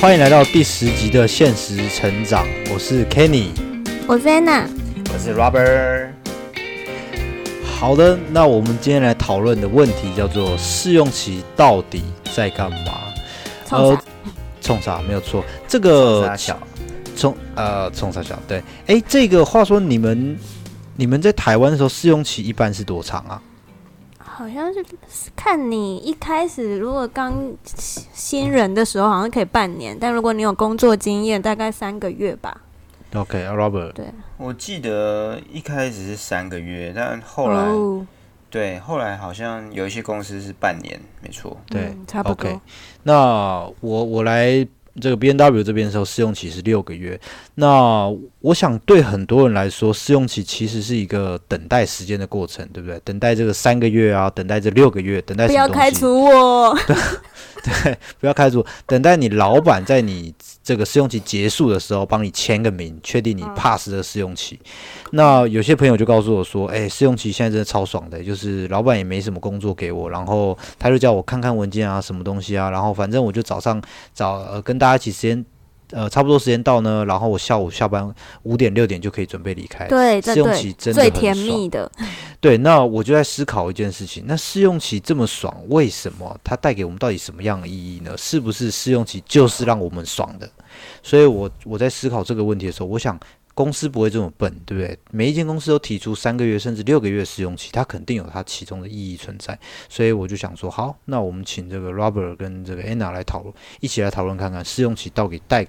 欢迎来到第十集的现实成长，我是 Kenny。我是 Anna，我是 Robert。好的，那我们今天来讨论的问题叫做试用期到底在干嘛？冲啥？冲啥？没有错，这冲个小？冲呃冲啥小？对，哎，这个话说你们你们在台湾的时候试用期一般是多长啊？好像是看你一开始如果刚新人的时候，好像可以半年，但如果你有工作经验，大概三个月吧。OK，Robert，、对，我记得一开始是三个月，但后来、哦，对，后来好像有一些公司是半年，没错。对嗯差不多。OK 那我我来这个 B N W 这边的时候，试用期是六个月。那我想对很多人来说，试用期其实是一个等待时间的过程，对不对？等待这个三个月啊，等待这六个月，等待不？要开除我！对 不要开除，等待你老板在你这个试用期结束的时候帮你签个名，确定你 pass 的试用期。那有些朋友就告诉我说：“哎、试用期现在真的超爽的，就是老板也没什么工作给我，然后他就叫我看看文件啊，什么东西啊，然后反正我就早上早呃跟大家一起时间。”呃，差不多时间到呢，然后我下午下班五点六点就可以准备离开。对，试用期真的很最甜蜜的，对，那我就在思考一件事情：那试用期这么爽，为什么它带给我们到底什么样的意义呢？是不是试用期就是让我们爽的？所以我我在思考这个问题的时候，我想公司不会这么笨，对不对？每一间公司都提出三个月甚至六个月试用期，它肯定有它其中的意义存在。所以我就想说，好，那我们请这个 Robert 跟这个 Anna 来讨论，一起来讨论看看试用期到底带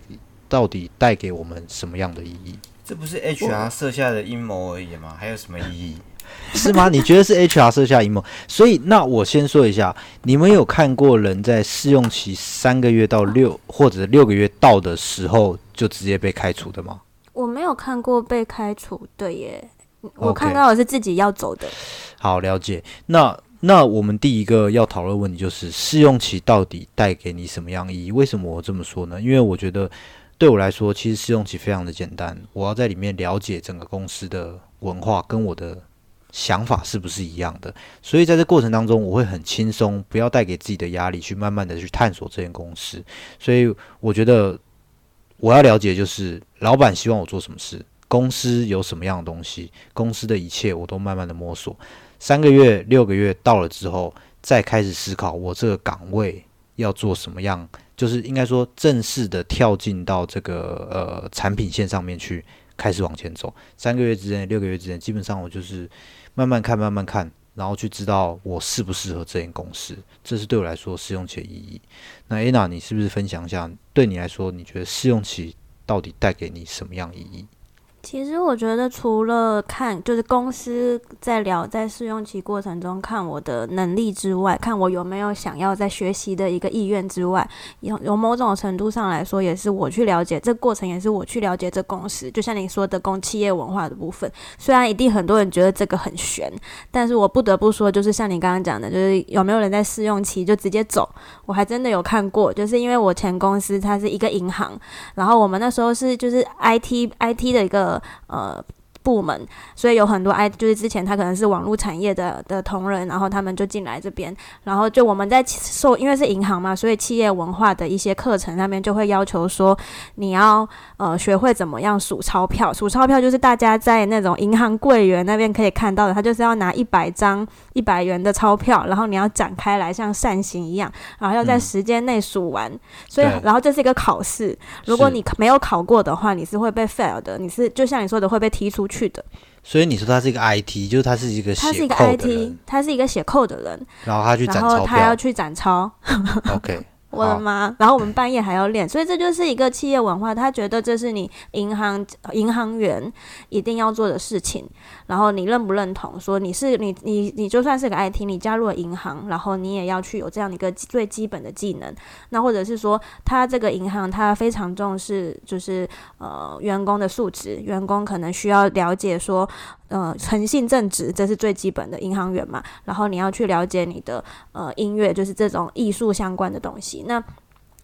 到底带给我们什么样的意义。这不是 HR 设下的阴谋而已吗？还有什么意义？是吗？你觉得是 HR 设下阴谋？所以那我先说一下，你们有看过人在试用期三个月到六或者六个月到的时候就直接被开除的吗？我没有看过被开除的耶。我看到的是自己要走的，好，了解。那那我们第一个要讨论的问题就是试用期到底带给你什么样意义？为什么我这么说呢？因为我觉得对我来说，其实试用期非常的简单，我要在里面了解整个公司的文化跟我的想法是不是一样的，所以在这过程当中，我会很轻松，不要带给自己的压力，去慢慢的去探索这间公司。所以我觉得我要了解就是老板希望我做什么事，公司有什么样的东西，公司的一切我都慢慢的摸索。三个月、六个月到了之后，再开始思考我这个岗位要做什么样，就是应该说正式的跳进到这个呃产品线上面去，开始往前走。三个月之内、六个月之内，基本上我就是慢慢看、慢慢看，然后去知道我适不适合这间公司，这是对我来说试用期的意义。那 Anna，你是不是分享一下，对你来说，你觉得试用期到底带给你什么样意义？其实我觉得，除了看就是公司在聊在试用期过程中看我的能力之外，看我有没有想要在学习的一个意愿之外，有有某种程度上来说，也是我去了解这过程，也是我去了解这公司。就像你说的，公企业文化的部分，虽然一定很多人觉得这个很悬，但是我不得不说，就是像你刚刚讲的，就是有没有人在试用期就直接走，我还真的有看过，就是因为我前公司它是一个银行，然后我们那时候是就是 IT IT 的一个呃部门，所以有很多 I 就是之前他可能是网络产业的的同仁，然后他们就进来这边，然后就我们在受因为是银行嘛，所以企业文化的一些课程上面就会要求说你要呃学会怎么样数钞票，数钞票就是大家在那种银行柜员那边可以看到的，他就是要拿一百张一百元的钞票，然后你要展开来像扇形一样，然后要在嗯时间内数完，所以然后这是一个考试，如果你没有考过的话，你是会被 fail 的，你是就像你说的会被踢出去的。所以你说他是一个 IT，就是他是一个写他是一个 IT，他是一个写扣的人，然后他去然展钞后他要。去展钞，OK，我的妈！然后我们半夜还要练，所以这就是一个企业文化，他觉得这是你银行银行员一定要做的事情。然后你认不认同？说你是你你你就算是个 IT，你加入了银行，然后你也要去有这样一个最基本的技能。那或者是说，他这个银行他非常重视就是呃员工的素质，员工可能需要了解说呃诚信正直，这是最基本的银行员嘛。然后你要去了解你的呃音乐，就是这种艺术相关的东西。那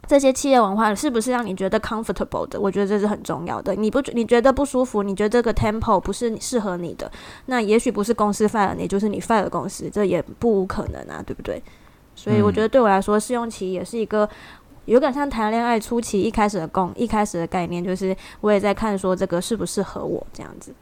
这些企业文化是不是让你觉得 comfortable 的？我觉得这是很重要的。你不你觉得不舒服，你觉得这个 tempo 不是适合你的，那也许不是公司 fire 你，就是你 fire 公司，这也不无可能啊，对不对？所以我嗯觉得对我来说，试用期也是一个有点像谈恋爱初期一开始的共一开始的概念，就是我也在看说这个适不适合我这样子。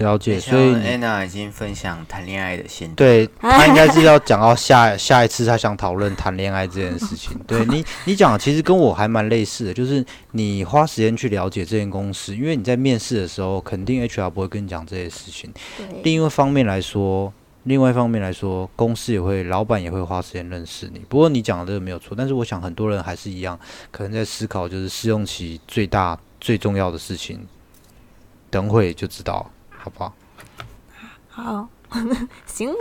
了解，所以 Anna 已经分享谈恋爱的心得，对他应该是要讲到下下一次他想讨论谈恋爱这件事情。对你，你讲的其实跟我还蛮类似的，就是你花时间去了解这间公司，因为你在面试的时候，肯定 HR 不会跟你讲这些事情。对，另一方面来说，另外一方面来说，公司也会，老板也会花时间认识你。不过你讲的这个没有错，但是我想很多人还是一样，可能在思考就是试用期最大最重要的事情，等会就知道，好好？行，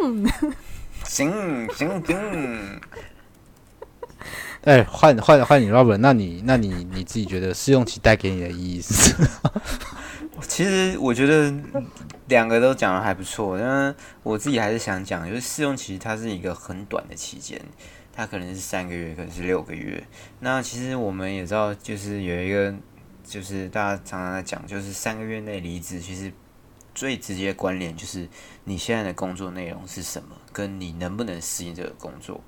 行行行，哎，换换换你 Robert，那你那你你自己觉得试用期带给你的意义是？其实我觉得两个都讲的还不错，但我自己还是想讲，就是试用期它是一个很短的期间，它可能是三个月，可能是六个月。那其实我们也知道，就是有一个，就是大家常常在讲，就是三个月内离职，其实最直接关联就是你现在的工作内容是什么，跟你能不能适应这个工作。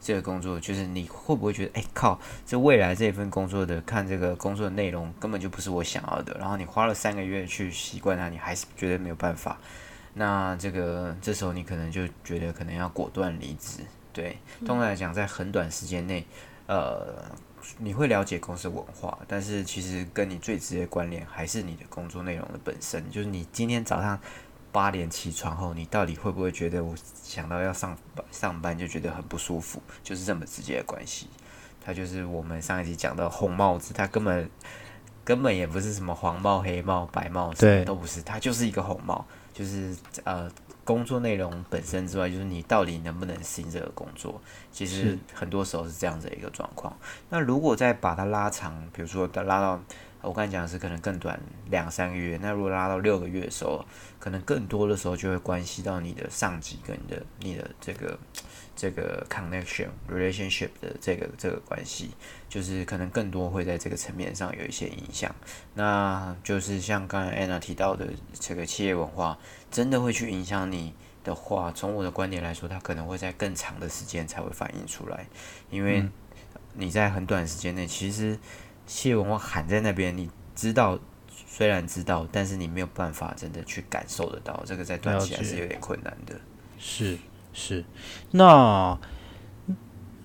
这个工作就是你会不会觉得，哎靠，这未来这份工作的看这个工作的内容根本就不是我想要的，然后你花了三个月去习惯它，你还是觉得没有办法，那这个这时候你可能就觉得可能要果断离职。对，通常来讲，在很短时间内，呃，你会了解公司文化，但是其实跟你最直接关联还是你的工作内容的本身，就是你今天早上。八点起床后，你到底会不会觉得我想到要上班上班就觉得很不舒服？就是这么直接的关系。它就是我们上一集讲的红帽子，它根本根本也不是什么黄帽、黑帽、白帽，什么都不是，它就是一个红帽。就是呃，工作内容本身之外，就是你到底能不能适应这个工作？其实很多时候是这样子的一个状况。那如果再把它拉长，比如说拉到。我刚才讲的是可能更短两三个月，那如果拉到六个月的时候，可能更多的时候就会关系到你的上级跟你的你的这个这个 connection relationship 的这个这个关系，就是可能更多会在这个层面上有一些影响。那就是像刚才 Anna 提到的这个企业文化，真的会去影响你的话，从我的观点来说，它可能会在更长的时间才会反映出来，因为你在很短时间内其实。企业文化喊在那边，你知道，虽然知道，但是你没有办法真的去感受得到，这个在短期还是有点困难的。是是，那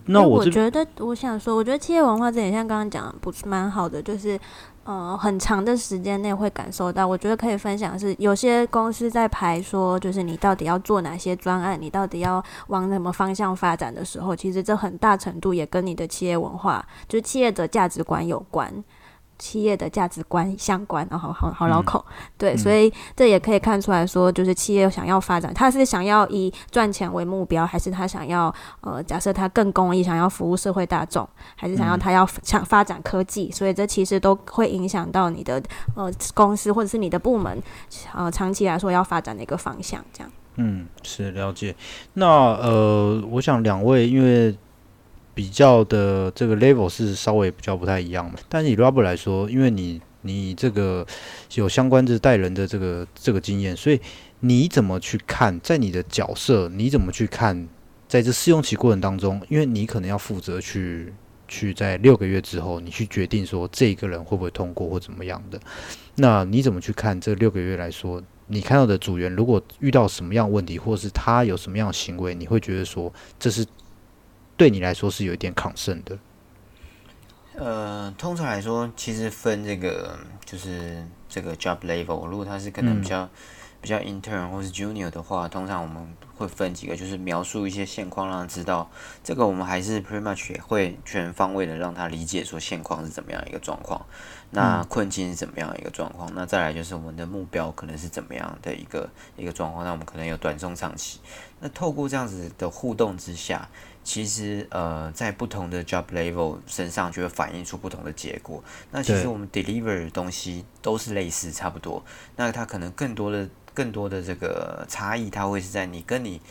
那我觉得，我想说，我觉得企业文化这点像刚刚讲，不是蛮好的，就是呃，很长的时间内会感受到。我觉得可以分享是，有些公司在排说，就是你到底要做哪些专案，你到底要往什么方向发展的时候，其实这很大程度也跟你的企业文化，就是企业的价值观有关。企业的价值观相关，然后好好绕口，对，所以这也可以看出来说，就是企业想要发展，他是想要以赚钱为目标，还是他想要呃，假设他更公益，想要服务社会大众，还是想要他要想发展科技，所以这其实都会影响到你的呃公司或者是你的部门，呃，长期来说要发展的一个方向，这样。嗯，是了解。那呃，我想两位因为。比较的这个 level 是稍微比较不太一样的，但是以 Robert 来说，因为你你这个有相关的带人的这个这个经验，所以你怎么去看，在你的角色，你怎么去看，在这试用期过程当中，因为你可能要负责去去在六个月之后，你去决定说这个人会不会通过或怎么样的，那你怎么去看这六个月来说，你看到的组员如果遇到什么样问题，或是他有什么样的行为，你会觉得说这是。对你来说是有一点抗胜的。呃，通常来说，其实分这个就是这个 job level，如果他是可能比较比较 intern 或是 junior 的话，通常我们会分几个，就是描述一些现况，让他知道这个我们还是 pretty much 也会全方位的让他理解说现况是怎么样一个状况，那困境是怎么样一个状况，那再来就是我们的目标可能是怎么样的一个一个状况，那我们可能有短中长期，那透过这样子的互动之下。其实，呃，在不同的 job level 身上就会反映出不同的结果。那其实我们 deliver 的东西都是类似，差不多。那它可能更多的、更多的这个差异，它会是在你跟你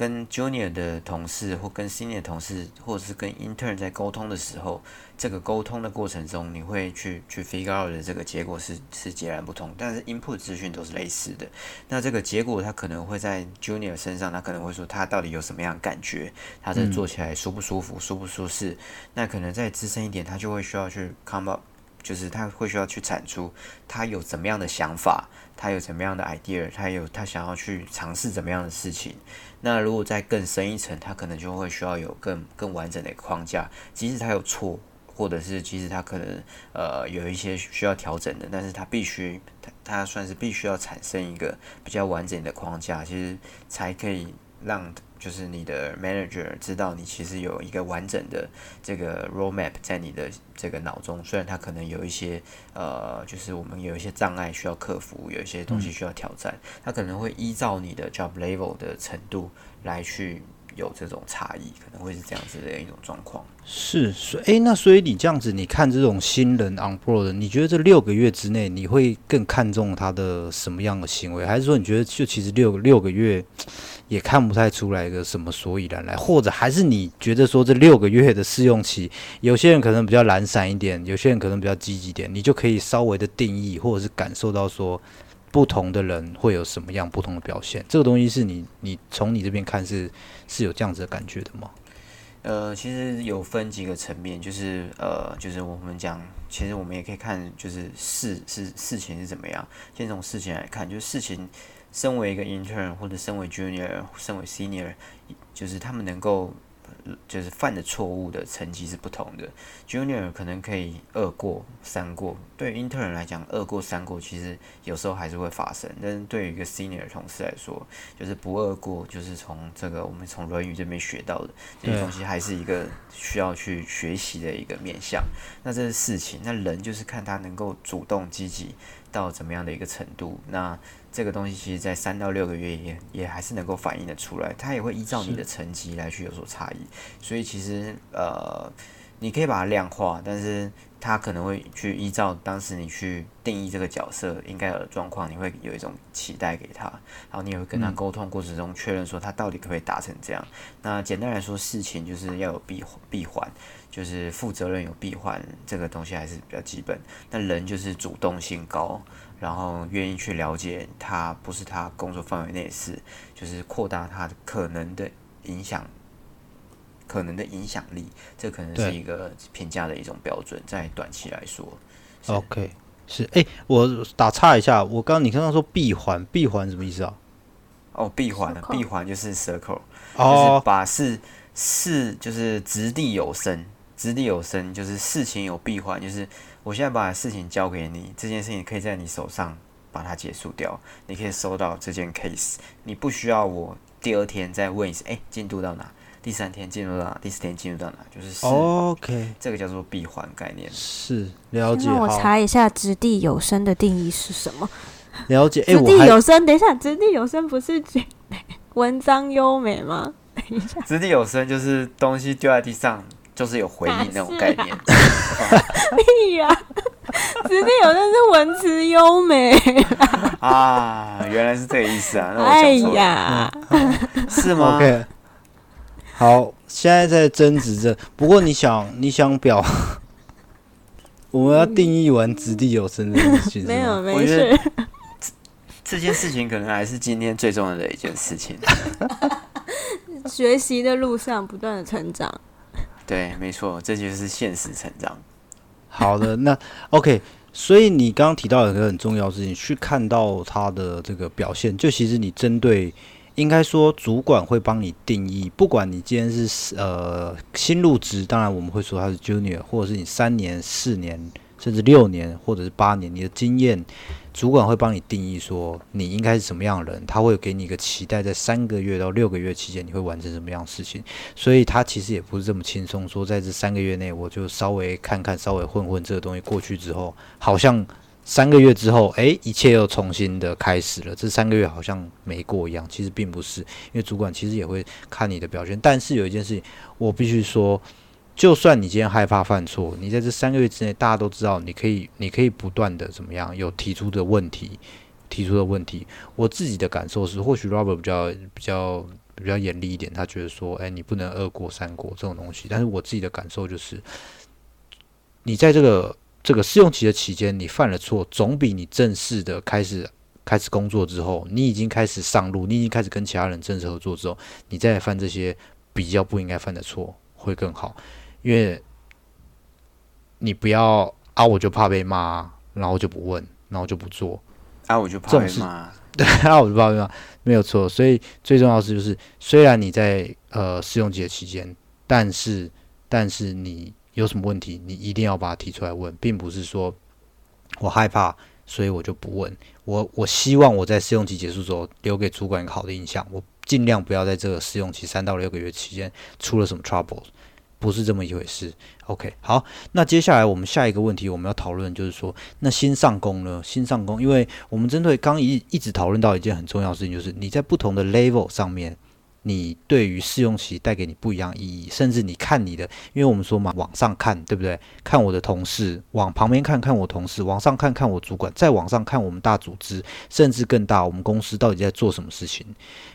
跟 junior 的同事或跟 senior 同事，或者是跟 intern 在沟通的时候，这个沟通的过程中，你会去去 figure out 的这个结果是是截然不同，但是 input 资讯都是类似的。那这个结果，他可能会在 junior 身上，他可能会说他到底有什么样的感觉，他这做起来舒不舒服，舒不舒适？那可能再资深一点，他就会需要去 come up，就是他会需要去产出他有怎么样的想法。他有怎么样的 idea，他有他想要去尝试怎么样的事情。那如果再更深一层，它可能就会需要有更更完整的框架。即使它有错，或者是即使它可能呃有一些需要调整的，但是它必须它它算是必须要产生一个比较完整的框架，其实才可以让。就是你的 manager 知道你其实有一个完整的这个 roadmap 在你的这个脑中，虽然他可能有一些呃，就是我们有一些障碍需要克服，有一些东西需要挑战，他可能会依照你的 job level 的程度来去有这种差异，可能会是这样子的一种状况。是，所以那所以你这样子，你看这种新人 on board，你觉得这六个月之内你会更看重他的什么样的行为，还是说你觉得就其实六六个月？也看不太出来一个什么所以然来，或者还是你觉得说这六个月的试用期，有些人可能比较懒散一点，有些人可能比较积极点，你就可以稍微的定义或者是感受到说不同的人会有什么样不同的表现。这个东西是你你从你这边看是是有这样子的感觉的吗？呃，其实有分几个层面，就是呃，就是我们讲，其实我们也可以看，就是事是事情是怎么样。先从事情来看，就是事情。身为一个 intern 或者身为 junior，身为 senior，就是他们能够就是犯的错误的层级是不同的。junior 可能可以二过三过，对 intern 来讲，二过三过其实有时候还是会发生。但是对于一个 senior 同事来说，就是不二过，就是从这个我们从论语这边学到的这些东西，还是一个需要去学习的一个面向。那这是事情，那人就是看他能够主动积极到怎么样的一个程度。那这个东西其实，在三到六个月也也还是能够反映的出来，它也会依照你的成绩来去有所差异。所以其实呃，你可以把它量化，但是它可能会去依照当时你去定义这个角色应该有的状况，你会有一种期待给他，然后你也会跟他沟通过程中确认说他到底可不可以达成这样。那简单来说，事情就是要有闭闭环，就是负责任有闭环，这个东西还是比较基本。那人就是主动性高。然后愿意去了解他，不是他工作范围内的事，就是扩大他的可能的影响，可能的影响力，这可能是一个评价的一种标准，在短期来说。OK，是哎，我打岔一下，我刚你刚刚说闭环，闭环什么意思啊？哦，闭环，闭环就是 circle，就是把事事就是掷地有声，掷地有声就是事情有闭环，就是。我现在把事情交给你，这件事情可以在你手上把它结束掉。你可以收到这件 case，你不需要我第二天再问一次，哎，进度到哪？第三天进入到哪？第四天进入到哪？就是 OK，这个叫做闭环概念。是了解。那我查一下“掷地有声”的定义是什么？了解。掷地有声，等一下，掷地有声不是 文章优美吗？等一下，掷地有声就是东西丢在地上。就是有回应那种概念。屁呀！直接有那是文词优美啊，原来是这个意思啊！那我哎呀，是吗？OK，好，现在在争执着。不过你想，你想表，我们要定义完掷地有声的事情。没有，没事。这件事情可能还是今天最重要的一件事情。学习的路上不断的成长。对，没错，这就是现实成长。好的，那 OK，所以你刚刚提到一个很重要的事情，去看到他的这个表现，就其实你针对，应该说主管会帮你定义，不管你今天是呃新入职，当然我们会说他是 Junior，或者是你三年、四年，甚至六年，或者是八年，你的经验。主管会帮你定义说你应该是什么样的人，他会给你一个期待，在三个月到六个月期间你会完成什么样的事情，所以他其实也不是这么轻松，说在这三个月内我就稍微看看，稍微混混这个东西过去之后，好像三个月之后，诶，一切又重新的开始了，这三个月好像没过一样，其实并不是，因为主管其实也会看你的表现，但是有一件事情我必须说。就算你今天害怕犯错，你在这三个月之内，大家都知道，你可以，你可以不断的怎么样，有提出的问题，提出的问题。我自己的感受是，或许 Robert 比较比较比较严厉一点，他觉得说，哎，你不能二过三过这种东西。但是我自己的感受就是，你在这个这个试用期的期间，你犯了错，总比你正式的开始开始工作之后，你已经开始上路，你已经开始跟其他人正式合作之后，你再犯这些比较不应该犯的错会更好，因为你不要啊，我就怕被骂，然后就不问，然后就不做，啊，我就怕被骂。对，啊我就怕被骂，没有错。所以最重要的是，就是虽然你在呃试用期的期间，但是但是你有什么问题，你一定要把它提出来问，并不是说我害怕，所以我就不问。我我希望我在试用期结束之后，留给主管一个好的印象。我尽量不要在这个试用期三到六个月期间出了什么 trouble。不是这么一回事。OK，好，那接下来我们下一个问题我们要讨论就是说，那新上工呢？新上工，因为我们针对刚一一直讨论到一件很重要的事情，就是你在不同的 level 上面，你对于试用期带给你不一样意义，甚至你看你的，因为我们说嘛，往上看，对不对？看我的同事，往旁边看看我同事，往上看看我主管，再往上看我们大组织，甚至更大，我们公司到底在做什么事情？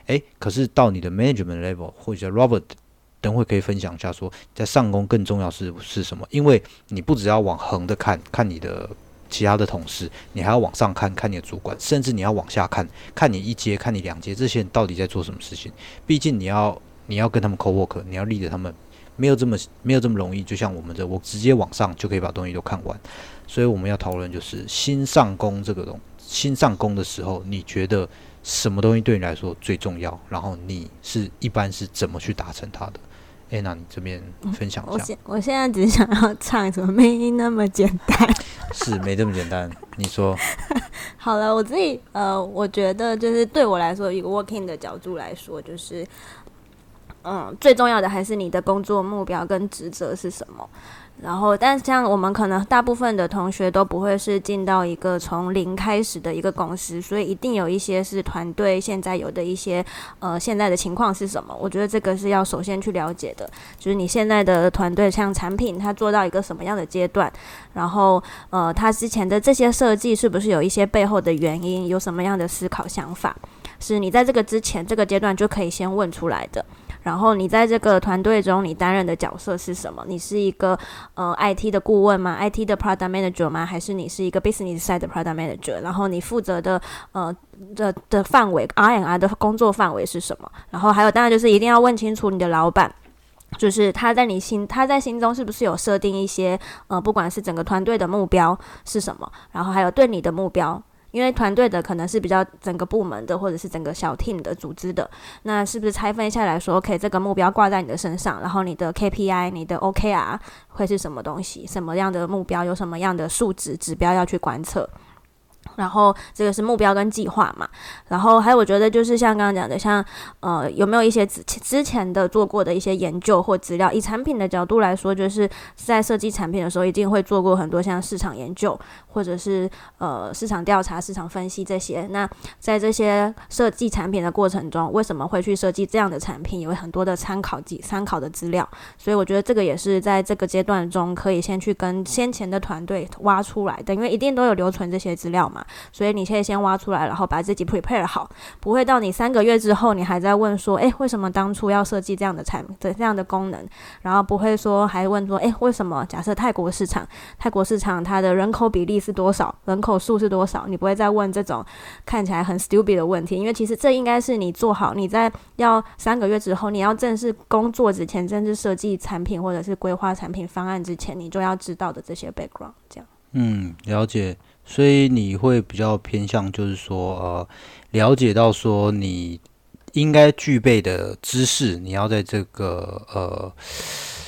诶，可是到你的 management level 或者 Robert。等会可以分享一下，说在上工更重要是是什么？因为你不只要往横的看看你的其他的同事，你还要往上看看你的主管，甚至你要往下看看你一阶、看你两阶，这些人到底在做什么事情？毕竟你要你要跟他们 co work，你要立着他们，没有这么没有这么容易。就像我们这，我直接往上就可以把东西都看完。所以我们要讨论就是新上工这个东，新上工的时候，你觉得什么东西对你来说最重要？然后你是一般是怎么去达成它的？哎，那你这边分享一下。我现我现在只想要唱什么没那么简单，是没这么简单。你说 好了，我自己呃，我觉得就是对我来说，一个 working 的角度来说，就是嗯，最重要的还是你的工作目标跟职责是什么。然后，但是像我们可能大部分的同学都不会是进到一个从零开始的一个公司，所以一定有一些是团队现在有的一些呃现在的情况是什么？我觉得这个是要首先去了解的，就是你现在的团队像产品它做到一个什么样的阶段，然后呃它之前的这些设计是不是有一些背后的原因，有什么样的思考想法，是你在这个之前这个阶段就可以先问出来的。然后你在这个团队中，你担任的角色是什么？你是一个呃 IT 的顾问吗？IT 的 Product Manager 吗？还是你是一个 Business Side 的 Product Manager？然后你负责的呃的的范围 R&R 的工作范围是什么？然后还有当然就是一定要问清楚你的老板，就是他在你心他在心中是不是有设定一些呃不管是整个团队的目标是什么？然后还有对你的目标。因为团队的可能是比较整个部门的，或者是整个小 team 的组织的，那是不是拆分下来说，OK，这个目标挂在你的身上，然后你的 KPI、你的 OKR 会是什么东西？什么样的目标？有什么样的数值指标要去观测？然后这个是目标跟计划嘛，然后还有我觉得就是像刚刚讲的，像呃有没有一些之之前的做过的一些研究或资料？以产品的角度来说，就是在设计产品的时候，一定会做过很多像市场研究或者是呃市场调查、市场分析这些。那在这些设计产品的过程中，为什么会去设计这样的产品？有很多的参考及参考的资料，所以我觉得这个也是在这个阶段中可以先去跟先前的团队挖出来的，因为一定都有留存这些资料嘛。所以你可以先挖出来，然后把自己 prepare 好，不会到你三个月之后，你还在问说，诶，为什么当初要设计这样的产的这样的功能？然后不会说还问说，诶，为什么假设泰国市场，泰国市场它的人口比例是多少，人口数是多少？你不会再问这种看起来很 stupid 的问题，因为其实这应该是你做好你在要三个月之后，你要正式工作之前，正式设计产品或者是规划产品方案之前，你就要知道的这些 background。这样，嗯，了解。所以你会比较偏向，就是说，呃，了解到说你应该具备的知识，你要在这个呃，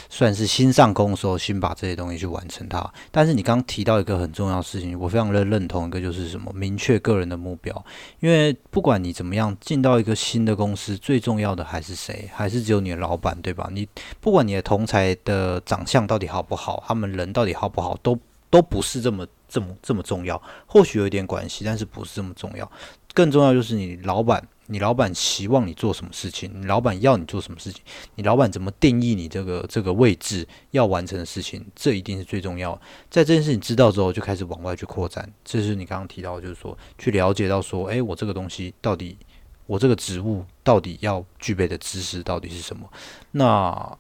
算是新上工的时候，先把这些东西去完成它。但是你刚刚提到一个很重要的事情，我非常的认同，一个就是什么，明确个人的目标。因为不管你怎么样进到一个新的公司，最重要的还是谁？还是只有你的老板，对吧？你不管你的同才的长相到底好不好，他们人到底好不好，都都不是这么。这么这么重要，或许有一点关系，但是不是这么重要。更重要就是你老板，你老板希望你做什么事情，你老板要你做什么事情，你老板怎么定义你这个这个位置要完成的事情，这一定是最重要。在这件事情知道之后，就开始往外去扩展。这是你刚刚提到，就是说去了解到说，诶，我这个东西到底我这个职务到底要具备的知识到底是什么？那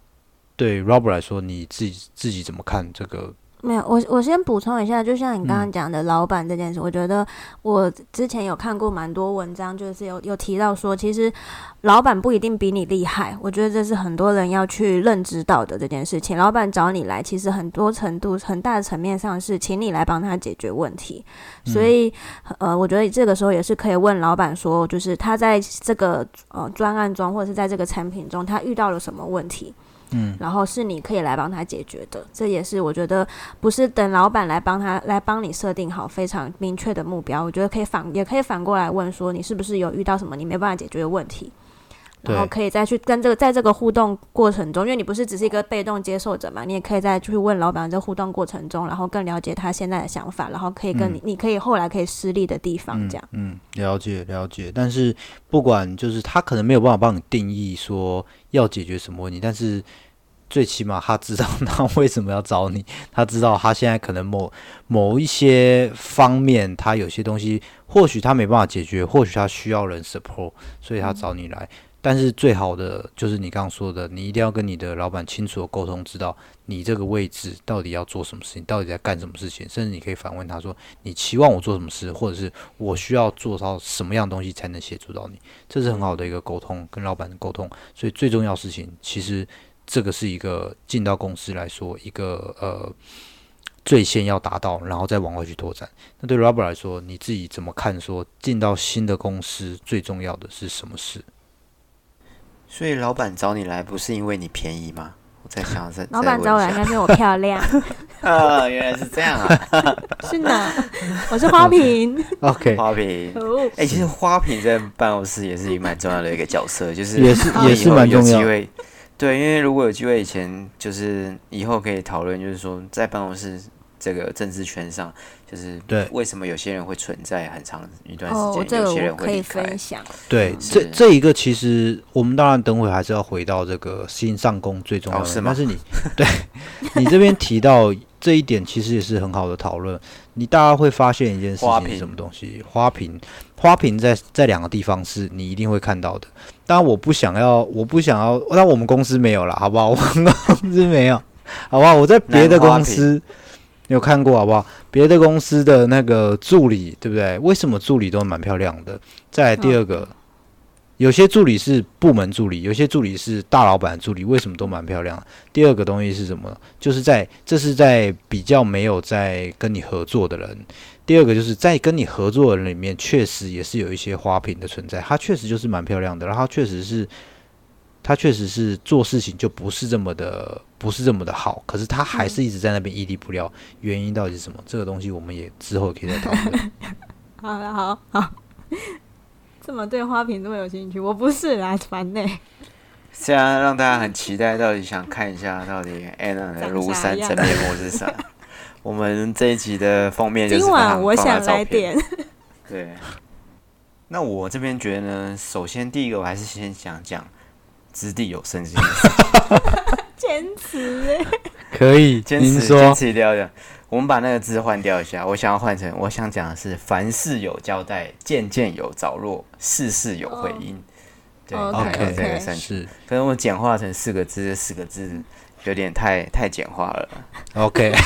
对 Robert 来说，你自己自己怎么看这个？没有，我我先补充一下，就像你刚嗯刚讲的老板这件事，我觉得我之前有看过蛮多文章，就是有有提到说，其实老板不一定比你厉害，我觉得这是很多人要去认知到的这件事情。老板找你来，其实很多程度、很大的层面上是请你来帮他解决问题，所以呃，我觉得这个时候也是可以问老板说，就是他在这个呃专案中，或者是在这个产品中，他遇到了什么问题。嗯，然后是你可以来帮他解决的，这也是我觉得不是等老板来帮他来帮你设定好非常明确的目标，我觉得可以反也可以反过来问说你是不是有遇到什么你没办法解决的问题，然后可以再去跟这个在这个互动过程中，因为你不是只是一个被动接受者嘛，你也可以再去问老板在互动过程中，然后更了解他现在的想法，然后可以跟你，你可以后来可以施力的地方，这样。嗯，了解了解。但是不管就是他可能没有办法帮你定义说要解决什么问题，但是最起码他知道 他为什么要找你，他知道他现在可能某某一些方面，他有些东西或许他没办法解决，或许他需要人 support，所以他找你来。但是最好的就是你刚刚说的，你一定要跟你的老板清楚的沟通，知道你这个位置到底要做什么事情，到底在干什么事情，甚至你可以反问他说：“你期望我做什么事，或者是我需要做到什么样东西才能协助到你？”这是很好的一个沟通，跟老板的沟通。所以最重要事情，其实这个是一个进到公司来说，一个呃最先要达到，然后再往外去拓展。那对 Robert 来说，你自己怎么看？说进到新的公司最重要的是什么事？所以老板找你来不是因为你便宜吗？我在想在 老板找我来，应该是因为我漂亮，啊，原来是这样啊，是呢，我是花瓶。OK，花瓶。哦，哎、其实花瓶在办公室也是一个蛮重要的一个角色，就是也是也是以后有蛮重要。机会，对，因为如果有机会，以前就是以后可以讨论，就是说在办公室这个政治圈上，就是对为什么有些人会存在很长一段哦，时间，这个有些人我可以会离开分。享。对，嗯这这一个其实我们当然等会还是要回到这个新上工最重要的，哦是吗但是你对你这边提到这一点，其实也是很好的讨论。你大家会发现一件事情是什么东西？花瓶，花瓶在在两个地方是你一定会看到的。当然，我不想要，我不想要，但我们公司没有了，好不好？我们公司没有，好不好？我在别的公司有看过，好不好？别的公司的那个助理，对不对？为什么助理都蛮漂亮的？再来第二个，有些助理是部门助理，有些助理是大老板助理，为什么都蛮漂亮？第二个东西是什么呢？就是在这是在比较没有在跟你合作的人。第二个就是在跟你合作的人里面，确实也是有一些花瓶的存在，她确实就是蛮漂亮的，然后确实是。她确实是做事情就不是这么的，不是这么的好，可是他还是一直在那边屹立不了。原因到底是什么？这个东西我们也之后可以再讨论。好了，好好，这么对花瓶这么有兴趣，我不是啦，烦呢、这样让大家很期待，到底想看一下到底 Anna 的庐山真面目是啥？我们这一集的封面就是今晚我想来点，对，那我这边觉得呢，首先第一个我还是先想讲掷地有声这件事，坚持欸可以，坚持坚持一定要讲。我们把那个字换掉一下，我想要换成我想讲的是凡事有交代，件件有着落，事事有回音。对 OK，是这个三。是可能我简化成四个字，四个字有点太太简化了。OK。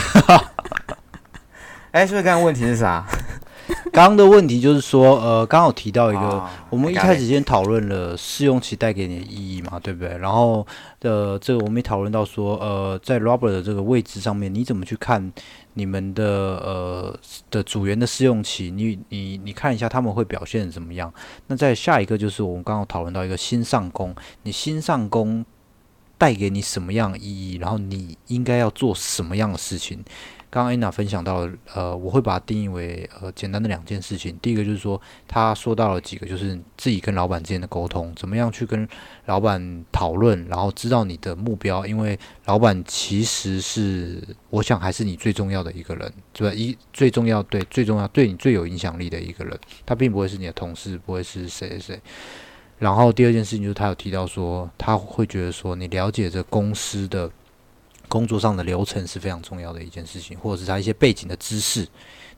哎、所以刚刚问题是啥？刚刚的问题就是说，呃，刚好提到一个，哦我们一开始先讨论了试用期带给你的意义嘛，对不对？然后呃，这个我们也讨论到说，呃，在 Robert 的这个位置上面，你怎么去看你们的呃的组员的试用期？你你你看一下他们会表现怎么样？那在下一个就是我们刚刚讨论到一个新上工，你新上工带给你什么样的意义？然后你应该要做什么样的事情？刚刚 Anna 分享到了，呃，我会把它定义为呃简单的两件事情。第一个就是说，他说到了几个，就是自己跟老板之间的沟通，怎么样去跟老板讨论，然后知道你的目标，因为老板其实是，我想还是你最重要的一个人，对吧？一最重要，对最重要，对你最有影响力的一个人，他并不会是你的同事，不会是谁谁谁。然后第二件事情就是他有提到说，他会觉得说，你了解这公司的工作上的流程是非常重要的一件事情，或者是他一些背景的知识。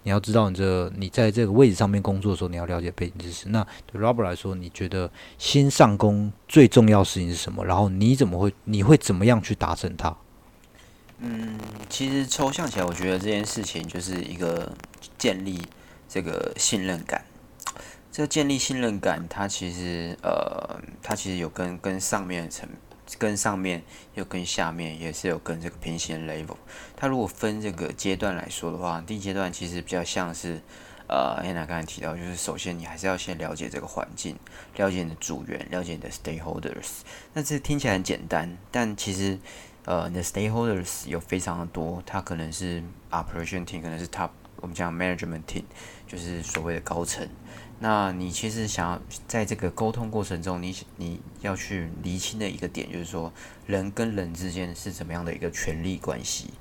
你要知道，你这你在这个位置上面工作的时候，你要了解背景知识。那对 Robert 来说，你觉得新上工最重要事情是什么？然后你怎么会你会怎么样去达成它？嗯，其实抽象起来，我觉得这件事情就是一个建立这个信任感。这个建立信任感，它其实呃，它其实有跟跟上面层。跟上面又跟下面也是有跟这个平行 level。它如果分这个阶段来说的话，第一阶段其实比较像是，呃，Anna 刚才提到，就是首先你还是要先了解这个环境，了解你的组员，了解你的 stakeholders。那这听起来很简单，但其实，呃，你的 stakeholders 有非常的多，它可能是 operation team，可能是 top，我们讲 management team，就是所谓的高层。那你其实想要在这个沟通过程中，你你要去厘清的一个点，就是说人跟人之间是怎么样的一个权力关系？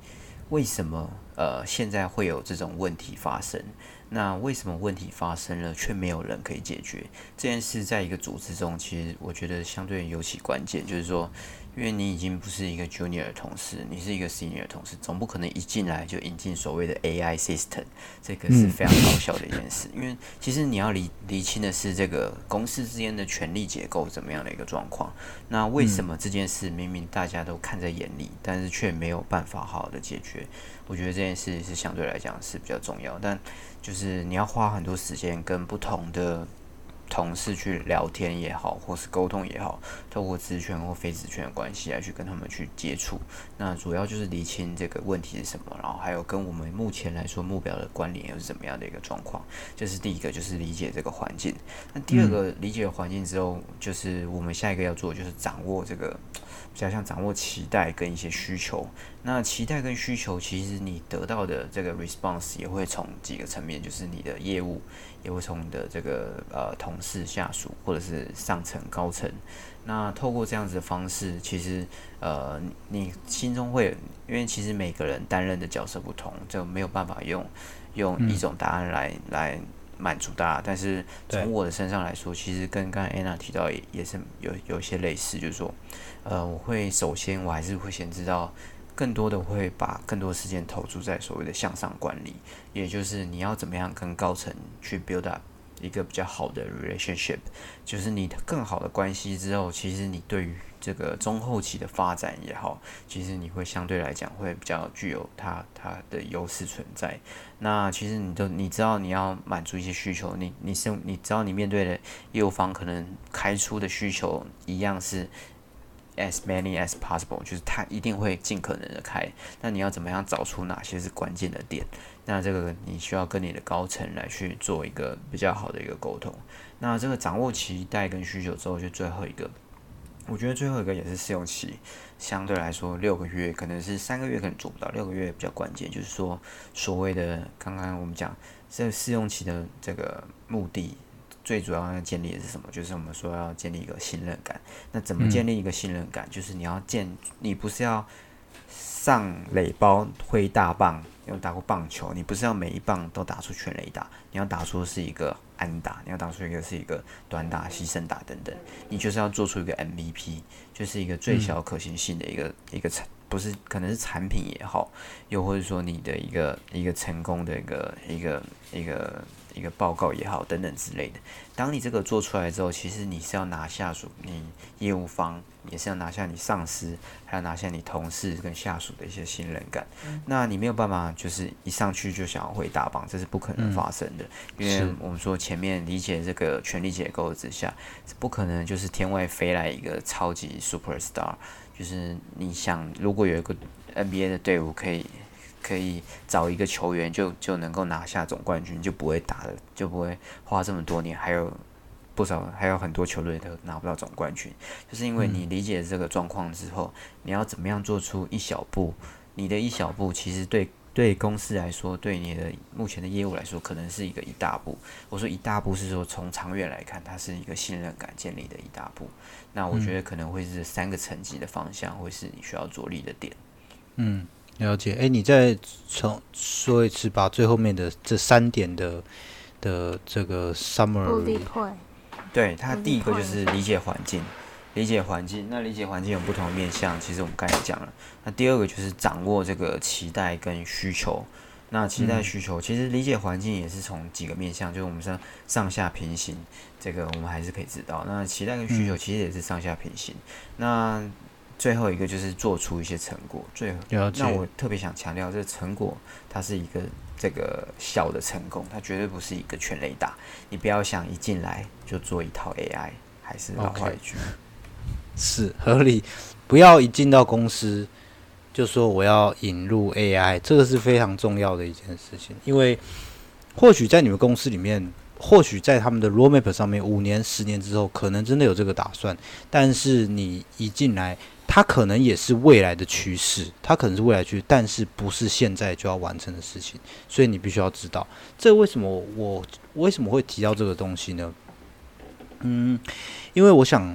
为什么呃现在会有这种问题发生？那为什么问题发生了却没有人可以解决？这件事在一个组织中，其实我觉得相对尤其关键，就是说。因为你已经不是一个 junior 的同事，你是一个 senior 的同事，总不可能一进来就引进所谓的 AI system，这个是非常搞笑的一件事。因为其实你要理理清的是这个公司之间的权力结构怎么样的一个状况。那为什么这件事明明大家都看在眼里，但是却没有办法好好的解决？我觉得这件事是相对来讲是比较重要，但就是你要花很多时间跟不同的。同事去聊天也好，或是沟通也好，透过职权或非职权的关系来去跟他们去接触，那主要就是厘清这个问题是什么，然后还有跟我们目前来说目标的关联又是怎么样的一个状况。这是第一个，就是理解这个环境。那第二个，理解环境之后，就是我们下一个要做，就是掌握这个。比较像掌握期待跟一些需求，那期待跟需求，其实你得到的这个 response 也会从几个层面，就是你的业务，也会从你的这个呃同事、下属或者是上层、高层。那透过这样子的方式，其实呃你心中会，因为其实每个人担任的角色不同，就没有办法用用一种答案来来。满足大家，但是从我的身上来说，其实跟刚才 Anna 提到也也是有有一些类似，就是说，呃，我会首先我还是会先知道，更多的会把更多时间投注在所谓的向上管理，也就是你要怎么样跟高层去 build up 一个比较好的 relationship，就是你更好的关系之后，其实你对于这个中后期的发展也好，其实你会相对来讲会比较具有它它的优势存在。那其实你都你知道你要满足一些需求，你你是你知道你面对的业务方可能开出的需求一样是 as many as possible，就是他一定会尽可能的开。那你要怎么样找出哪些是关键的点？那这个你需要跟你的高层来去做一个比较好的一个沟通。那这个掌握期待跟需求之后，就最后一个。我觉得最后一个也是试用期，相对来说六个月可能是三个月可能做不到，六个月比较关键。就是说，所谓的刚刚我们讲这试用期的这个目的，最主要要建立的是什么？就是我们说要建立一个信任感。那怎么建立一个信任感？就是你要建，你不是要上垒包挥大棒。有打过棒球，你不是要每一棒都打出全垒打，你要打出是一个安打，你要打出一个是一个短打、牺牲打等等，你就是要做出一个 MVP，就是一个最小可行性的一个一个产，不是可能是产品也好，又或者说你的一个一个成功的一个一个一个。一个报告也好，等等之类的。当你这个做出来之后，其实你是要拿下属，你业务方也是要拿下你上司，还要拿下你同事跟下属的一些信任感。那你没有办法，就是一上去就想要会大棒，这是不可能发生的。因为我们说前面理解这个权力结构之下，是不可能就是天外飞来一个超级 super star。就是你想，如果有一个 NBA 的队伍可以。可以找一个球员就就能够拿下总冠军，就不会打了，就不会花这么多年，还有不少还有很多球队都拿不到总冠军，就是因为你理解这个状况之后，你要怎么样做出一小步？你的一小步其实对对公司来说，对你的目前的业务来说，可能是一个一大步。我说一大步是说从长远来看，它是一个信任感建立的一大步。那我觉得可能会是三个层级的方向，会是你需要着力的点。嗯。了解，哎，你再重说一次，把最后面的这三点的的这个 summary。对，它第一个就是理解环境，理解环境。那理解环境有不同的面向，其实我们刚才讲了。那第二个就是掌握这个期待跟需求。那期待需求，其实理解环境也是从几个面向，就是我们上上下平行，这个我们还是可以知道。那期待跟需求其实也是上下平行。那最后一个就是做出一些成果。最那我特别想强调，这个成果它是一个这个小的成功，它绝对不是一个全雷打。你不要想一进来就做一套 AI，还是老话一句，是合理。不要一进到公司。就说我要引入 AI，这个是非常重要的一件事情，因为或许在你们公司里面，或许在他们的 roadmap 上面，五年、十年之后，可能真的有这个打算。但是你一进来，它可能也是未来的趋势，它可能是未来趋势，但是不是现在就要完成的事情。所以你必须要知道，这为什么我为什么会提到这个东西呢？嗯，因为我想。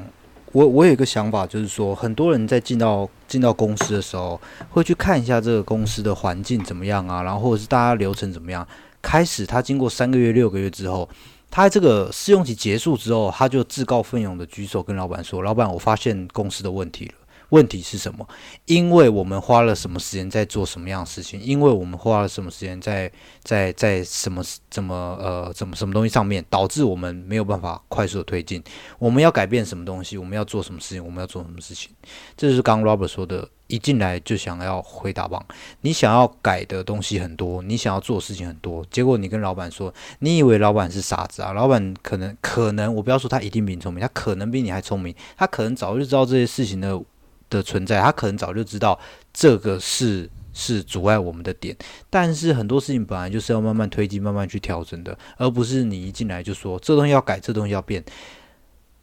我我有一个想法，就是说，很多人在进到进到公司的时候，会去看一下这个公司的环境怎么样啊，然后或者是大家流程怎么样。开始他经过三个月、六个月之后，他这个试用期结束之后，他就自告奋勇的举手跟老板说：“老板，我发现公司的问题了。”问题是什么？因为我们花了什么时间在做什么样的事情？因为我们花了什么时间在在在什么怎么呃怎么什么东西上面，导致我们没有办法快速的推进？我们要改变什么东西？我们要做什么事情？我们要做什么事情？这就是刚刚 Robert 说的，一进来就想要回答棒。你想要改的东西很多，你想要做的事情很多，结果你跟老板说，你以为老板是傻子啊？老板可能可能，我不要说他一定比你聪明，他可能比你还聪明，他可能早就知道这些事情的。的存在，他可能早就知道这个是是阻碍我们的点，但是很多事情本来就是要慢慢推进、慢慢去调整的，而不是你一进来就说这东西要改，这东西要变，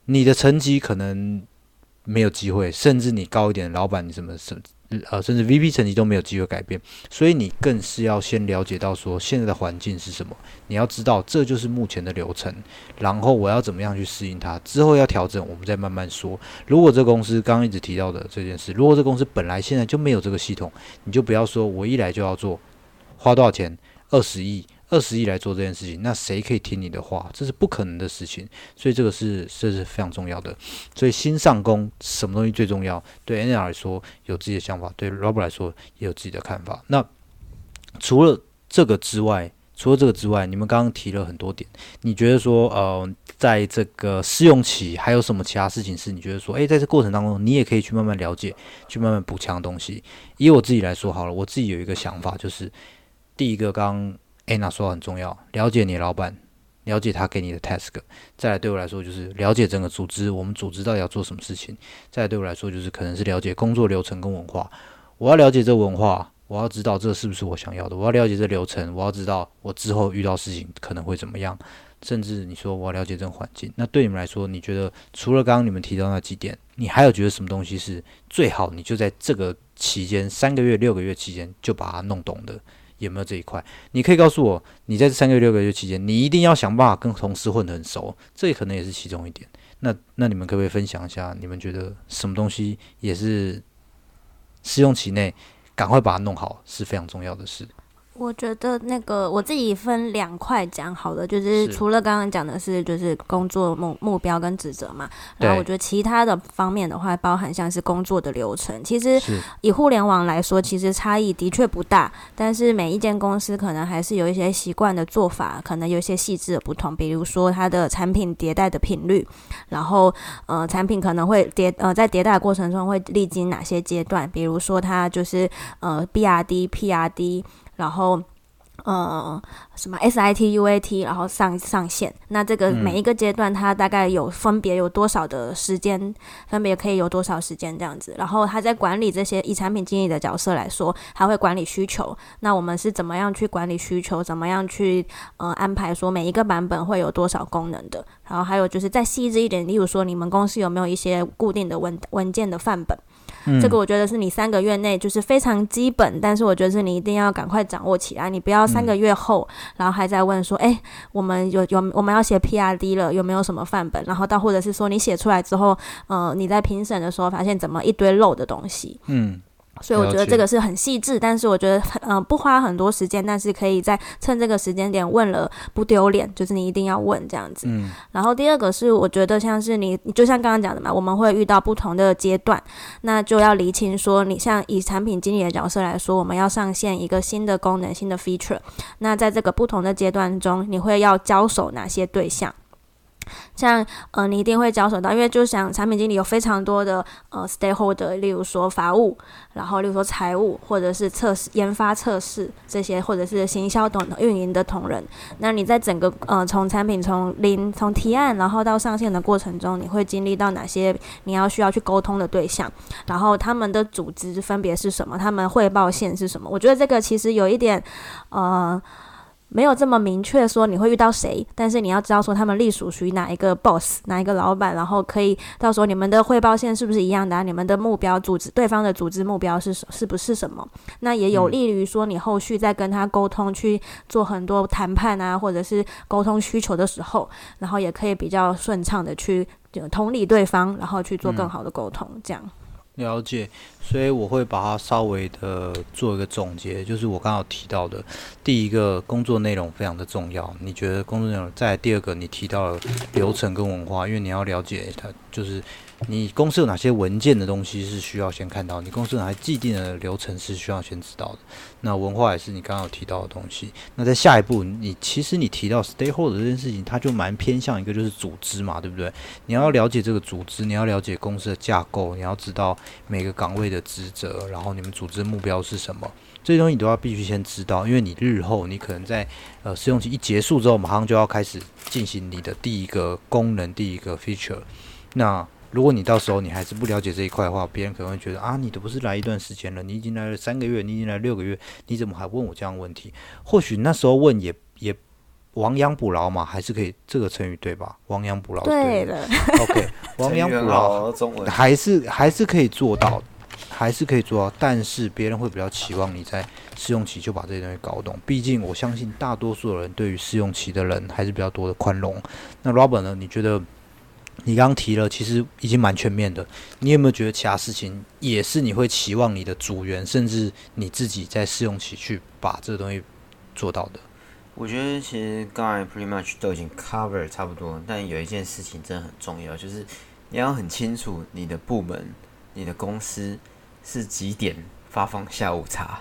你的成绩可能没有机会，甚至你高一点，老板你什么什。呃，甚至 VP 成绩都没有机会改变，所以你更是要先了解到说现在的环境是什么，你要知道这就是目前的流程，然后我要怎么样去适应它，之后要调整，我们再慢慢说。如果这公司刚刚一直提到的这件事，如果这公司本来现在就没有这个系统，你就不要说我一来就要做，花多少钱，二十亿。二十亿来做这件事情，那谁可以听你的话？这是不可能的事情，所以这个是这是非常重要的。所以新上工什么东西最重要？对 N L 来说有自己的想法，对 Robert 来说也有自己的看法。那除了这个之外，除了这个之外，你们刚刚提了很多点，你觉得说呃，在这个试用期还有什么其他事情是你觉得说，诶，在这过程当中你也可以去慢慢了解，去慢慢补强东西？以我自己来说好了，我自己有一个想法，就是第一个刚。哎，那说很重要，了解你老板，了解他给你的 task。再来对我来说就是了解整个组织，我们组织到底要做什么事情。再来对我来说就是可能是了解工作流程跟文化。我要了解这文化，我要知道这是不是我想要的。我要了解这流程，我要知道我之后遇到事情可能会怎么样。甚至你说我要了解这个环境，那对你们来说，你觉得除了刚刚你们提到那几点，你还有觉得什么东西是最好？你就在这个期间三个月、六个月期间就把它弄懂的。有没有这一块？你可以告诉我，你在这三个月、六个月期间，你一定要想办法跟同事混得很熟，这可能也是其中一点。那那你们可不可以分享一下，你们觉得什么东西也是试用期内赶快把它弄好是非常重要的事？我觉得那个我自己分两块讲好了，就是除了刚刚讲的是就是工作目目标跟职责嘛，然后我觉得其他的方面的话，包含像是工作的流程，其实以互联网来说，其实差异的确不大，但是每一间公司可能还是有一些习惯的做法，可能有一些细致的不同，比如说它的产品迭代的频率，然后呃产品可能会迭呃在迭代的过程中会历经哪些阶段，比如说它就是呃 BRD PRD。然后，嗯，什么 SIT UAT，然后上上线。那这个每一个阶段，它大概有分别有多少的时间，分别可以有多少时间这样子。然后他在管理这些以产品经理的角色来说，他会管理需求。那我们是怎么样去管理需求？怎么样去呃安排说每一个版本会有多少功能的？然后还有就是再细致一点，例如说你们公司有没有一些固定的文文件的范本？这个我觉得是你三个月内就是非常基本，但是我觉得是你一定要赶快掌握起来。你不要三个月后，然后还在问说：“哎，我们有有我们要写 PRD 了，有没有什么范本？”然后到或者是说你写出来之后，呃，你在评审的时候发现怎么一堆漏的东西。嗯，所以我觉得这个是很细致，但是我觉得很呃不花很多时间，但是可以在趁这个时间点问了不丢脸，就是你一定要问这样子。嗯然后第二个是我觉得像是你，你就像刚刚讲的嘛，我们会遇到不同的阶段，那就要厘清说，你像以产品经理的角色来说，我们要上线一个新的功能、新的 feature，那在这个不同的阶段中，你会要交手哪些对象？像呃，你一定会交手到，因为就想产品经理有非常多的呃 stakeholder，例如说法务，然后例如说财务，或者是测试、研发、测试这些，或者是行销等运营的同仁。那你在整个呃从产品从零从提案然后到上线的过程中，你会经历到哪些你要需要去沟通的对象？然后他们的组织分别是什么？他们汇报线是什么？我觉得这个其实有一点呃。没有这么明确说你会遇到谁，但是你要知道说他们隶属于哪一个 boss，哪一个老板，然后可以到时候你们的汇报线是不是一样的、啊？你们的目标组织对方的组织目标是什是不是什么？那也有利于说你后续在跟他沟通去做很多谈判啊，或者是沟通需求的时候，然后也可以比较顺畅的去就同理对方，然后去做更好的沟通，这样。了解，所以我会把它稍微的做一个总结，就是我刚刚提到的，第一个工作内容非常的重要，你觉得工作内容？在第二个，你提到了流程跟文化，因为你要了解它，就是你公司有哪些文件的东西是需要先看到，你公司有哪些既定的流程是需要先知道的。那文化也是你刚刚有提到的东西。那在下一步，你其实你提到 stakeholder 这件事情，它就蛮偏向一个就是组织嘛，对不对？你要了解这个组织，你要了解公司的架构，你要知道每个岗位的职责，然后你们组织目标是什么，这些东西你都要必须先知道，因为你日后你可能在呃试用期一结束之后，马上就要开始进行你的第一个功能、第一个 feature。那如果你到时候你还是不了解这一块的话，别人可能会觉得啊，你都不是来一段时间了，你已经来了三个月，你已经来六个月，你怎么还问我这样的问题？或许那时候问也也亡羊补牢嘛，还是可以这个成语对吧？亡羊补牢对的。OK，亡羊补牢好中文还是还是可以做到，还是可以做到，但是别人会比较期望你在试用期就把这些东西搞懂。毕竟我相信大多数的人对于试用期的人还是比较多的宽容。那 Robert 呢？你觉得你刚刚提了，其实已经蛮全面的。你有没有觉得其他事情也是你会期望你的组员，甚至你自己在试用期去把这个东西做到的？我觉得其实刚才 pretty much 都已经 cover 差不多，但有一件事情真的很重要，就是你要很清楚你的部门、你的公司是几点发放下午茶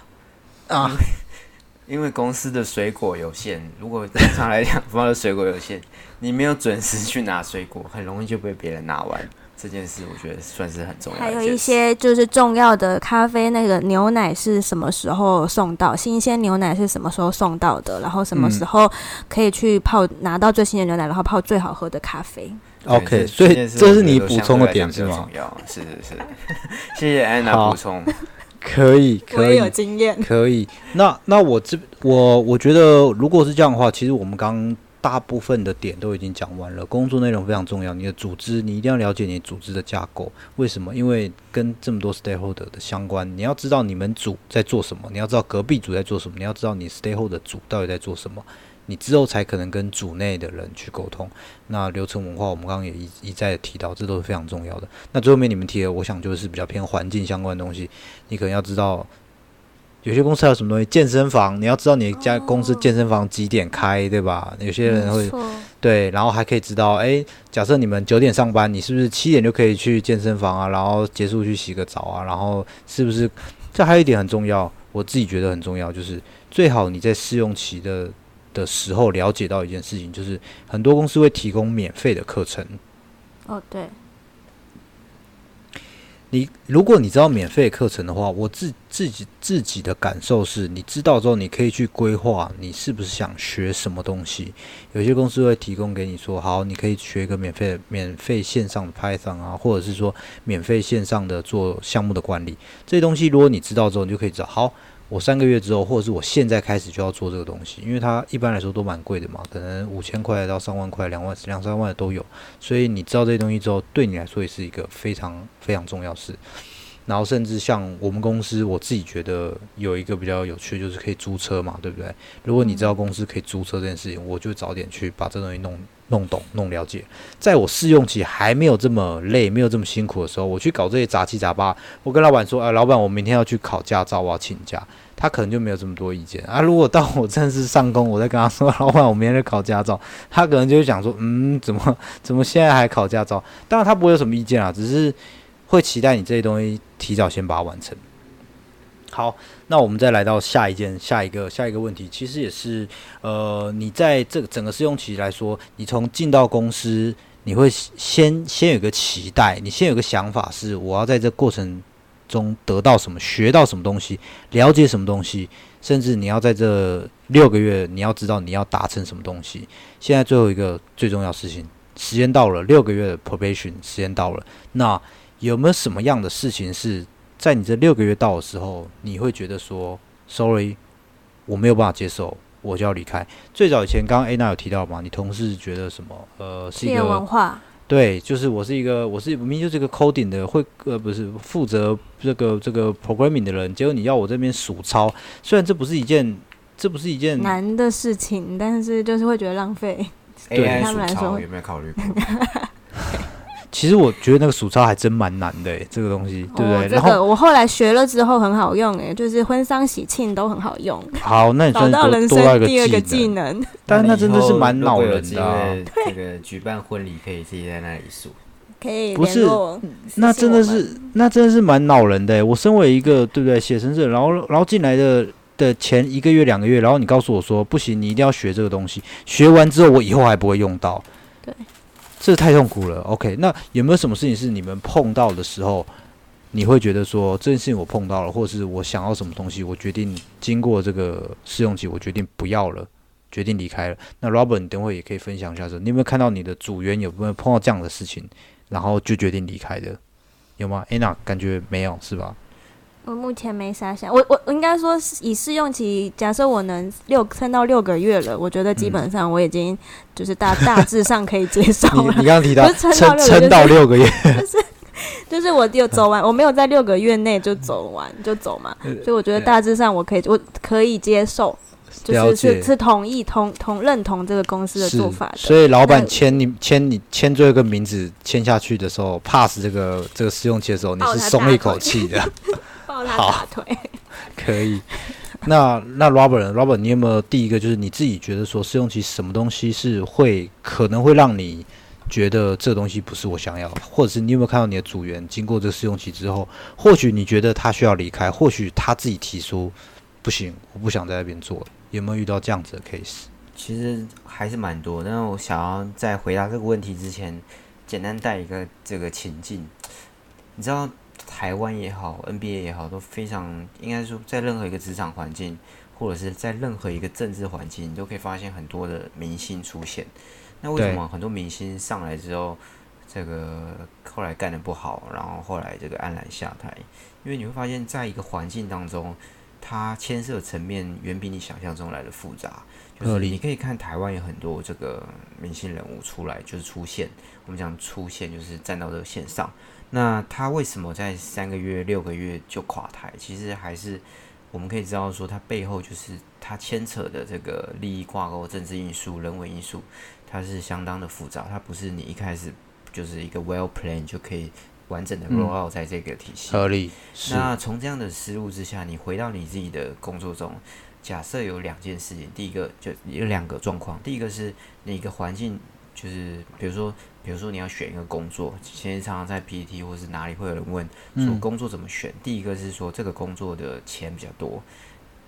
啊。因为公司的水果有限，如果正常来讲，发的水果有限，你没有准时去拿水果，很容易就被别人拿完。这件事我觉得算是很重要的。还有一些就是重要的咖啡，那个牛奶是什么时候送到？新鲜牛奶是什么时候送到的？然后什么时候可以去泡拿到最新的牛奶，然后泡最好喝的咖啡？OK，所以这是你补充的点是吗重？要，是是是，谢谢安娜补充。可以，可以有，经验。可以，那那我这我我觉得，如果是这样的话，其实我们刚刚大部分的点都已经讲完了。工作内容非常重要，你的组织你一定要了解你组织的架构。为什么？因为跟这么多 stakeholder 的相关，你要知道你们组在做什么，你要知道隔壁组在做什么，你要知道你 stakeholder 组到底在做什么，你之后才可能跟组内的人去沟通。那流程文化，我们刚刚也一一再提到，这都是非常重要的。那最后面你们提的，我想就是比较偏环境相关的东西，你可能要知道。有些公司还有什么东西？健身房，你要知道你家公司健身房几点开，对吧？有些人会对，然后还可以知道，诶，假设你们九点上班，你是不是七点就可以去健身房啊？然后结束去洗个澡啊？然后是不是？这还有一点很重要，我自己觉得很重要，就是最好你在试用期的的时候了解到一件事情，就是很多公司会提供免费的课程。哦，对，你如果你知道免费课程的话，我自自己自己的感受是，你知道之后，你可以去规划你是不是想学什么东西。有些公司会提供给你说，好，你可以学一个免费免费线上的 Python 啊，或者是说免费线上的做项目的管理这些东西。如果你知道之后，你就可以知道，好，我三个月之后，或者是我现在开始就要做这个东西，因为它一般来说都蛮贵的嘛，可能五千块到上万块、两万、两三万的都有。所以你知道这些东西之后，对你来说也是一个非常非常重要的事。然后甚至像我们公司，我自己觉得有一个比较有趣，就是可以租车嘛，对不对？如果你知道公司可以租车这件事情，我就早点去把这东西弄弄懂、弄了解。在我试用期还没有这么累、没有这么辛苦的时候，我去搞这些杂七杂八。我跟老板说：“啊，老板，我明天要去考驾照，我要请假。”他可能就没有这么多意见啊。如果到我正式上工，我再跟他说：“ 老板，我明天考驾照。”他可能就会想说：“嗯，怎么怎么现在还考驾照？”当然他不会有什么意见啊，只是。会期待你这些东西提早先把它完成。好，那我们再来到下一件、下一个、下一个问题，其实也是，呃，你在这个整个试用期来说，你从进到公司，你会先先有个期待，你先有个想法，是我要在这过程中得到什么，学到什么东西，了解什么东西，甚至你要在这六个月，你要知道你要达成什么东西。现在最后一个最重要事情，时间到了，六个月的 probation 时间到了，那。有没有什么样的事情是在你这六个月到的时候，你会觉得说，sorry，我没有办法接受，我就要离开？最早以前，刚刚 A 娜有提到嘛，你同事觉得什么？呃，是一个文化，对，就是我是一个，我是明明就是一个 coding 的，会呃不是负责这个这个 programming 的人，结果你要我这边数抄，虽然这不是一件，这不是一件难的事情，但是就是会觉得浪费。对他们来说，有没有考虑过？其实我觉得那个数钞还真蛮难的，这个东西，对不对？这个我后来学了之后很好用，哎，就是婚丧喜庆都很好用。好，那你找到人生第二个技能，但是那真的是蛮恼人的。这个举办婚礼可以自己在那里数，可以不是？那真的是，那真的是蛮恼人的。我身为一个对不对写生者，然后然后进来的的前一个月两个月，然后你告诉我说不行，你一定要学这个东西，学完之后我以后还不会用到。对。这太痛苦了。OK，那有没有什么事情是你们碰到的时候，你会觉得说这件事情我碰到了，或者是我想要什么东西，我决定经过这个试用期，我决定不要了，决定离开了。那 Robert，你等会也可以分享一下，说你有没有看到你的组员有没有碰到这样的事情，然后就决定离开的，有吗？Anna，感觉没有是吧？我目前没啥想，我我应该说以试用期，假设我能六撑到六个月了，我觉得基本上我已经就是大大致上可以接受了。你刚刚提到 撑撑到六个月，就是就是我有走完，我没有在六个月内就走完就走嘛，所以我觉得大致上我可以我可以接受，就是是是同意同同认同这个公司的做法。所以老板签你签你签最后一个名字签下去的时候，pass 这个这个试用期的时候，你是松一口气的。好，腿 可以。那那 Robert，Robert，你有没有第一个就是你自己觉得说试用期什么东西是会可能会让你觉得这东西不是我想要，或者是你有没有看到你的组员经过这个试用期之后，或许你觉得他需要离开，或许他自己提出不行，我不想在那边做了。有没有遇到这样子的 case？其实还是蛮多。但是我想要在回答这个问题之前，简单带一个这个情境，你知道。台湾也好，NBA 也好，都非常应该说，在任何一个职场环境，或者是在任何一个政治环境，你都可以发现很多的明星出现。那为什么很多明星上来之后，这个后来干的不好，然后后来这个黯然下台？因为你会发现在一个环境当中，它牵涉层面远比你想象中来的复杂。就是你可以看台湾有很多这个明星人物出来，就是出现，我们讲出现就是站到这个线上。那他为什么在三个月、六个月就垮台？其实还是我们可以知道说，它背后就是它牵扯的这个利益挂钩、政治因素、人为因素，它是相当的复杂。它不是你一开始就是一个 well plan 就可以完整的 roll out 在这个体系。合理。那从这样的思路之下，你回到你自己的工作中，假设有两件事情，第一个就有两个状况，第一个是你一个环境，就是比如说。比如说你要选一个工作，其实常常在 PPT 或是哪里会有人问说工作怎么选。第一个是说这个工作的钱比较多，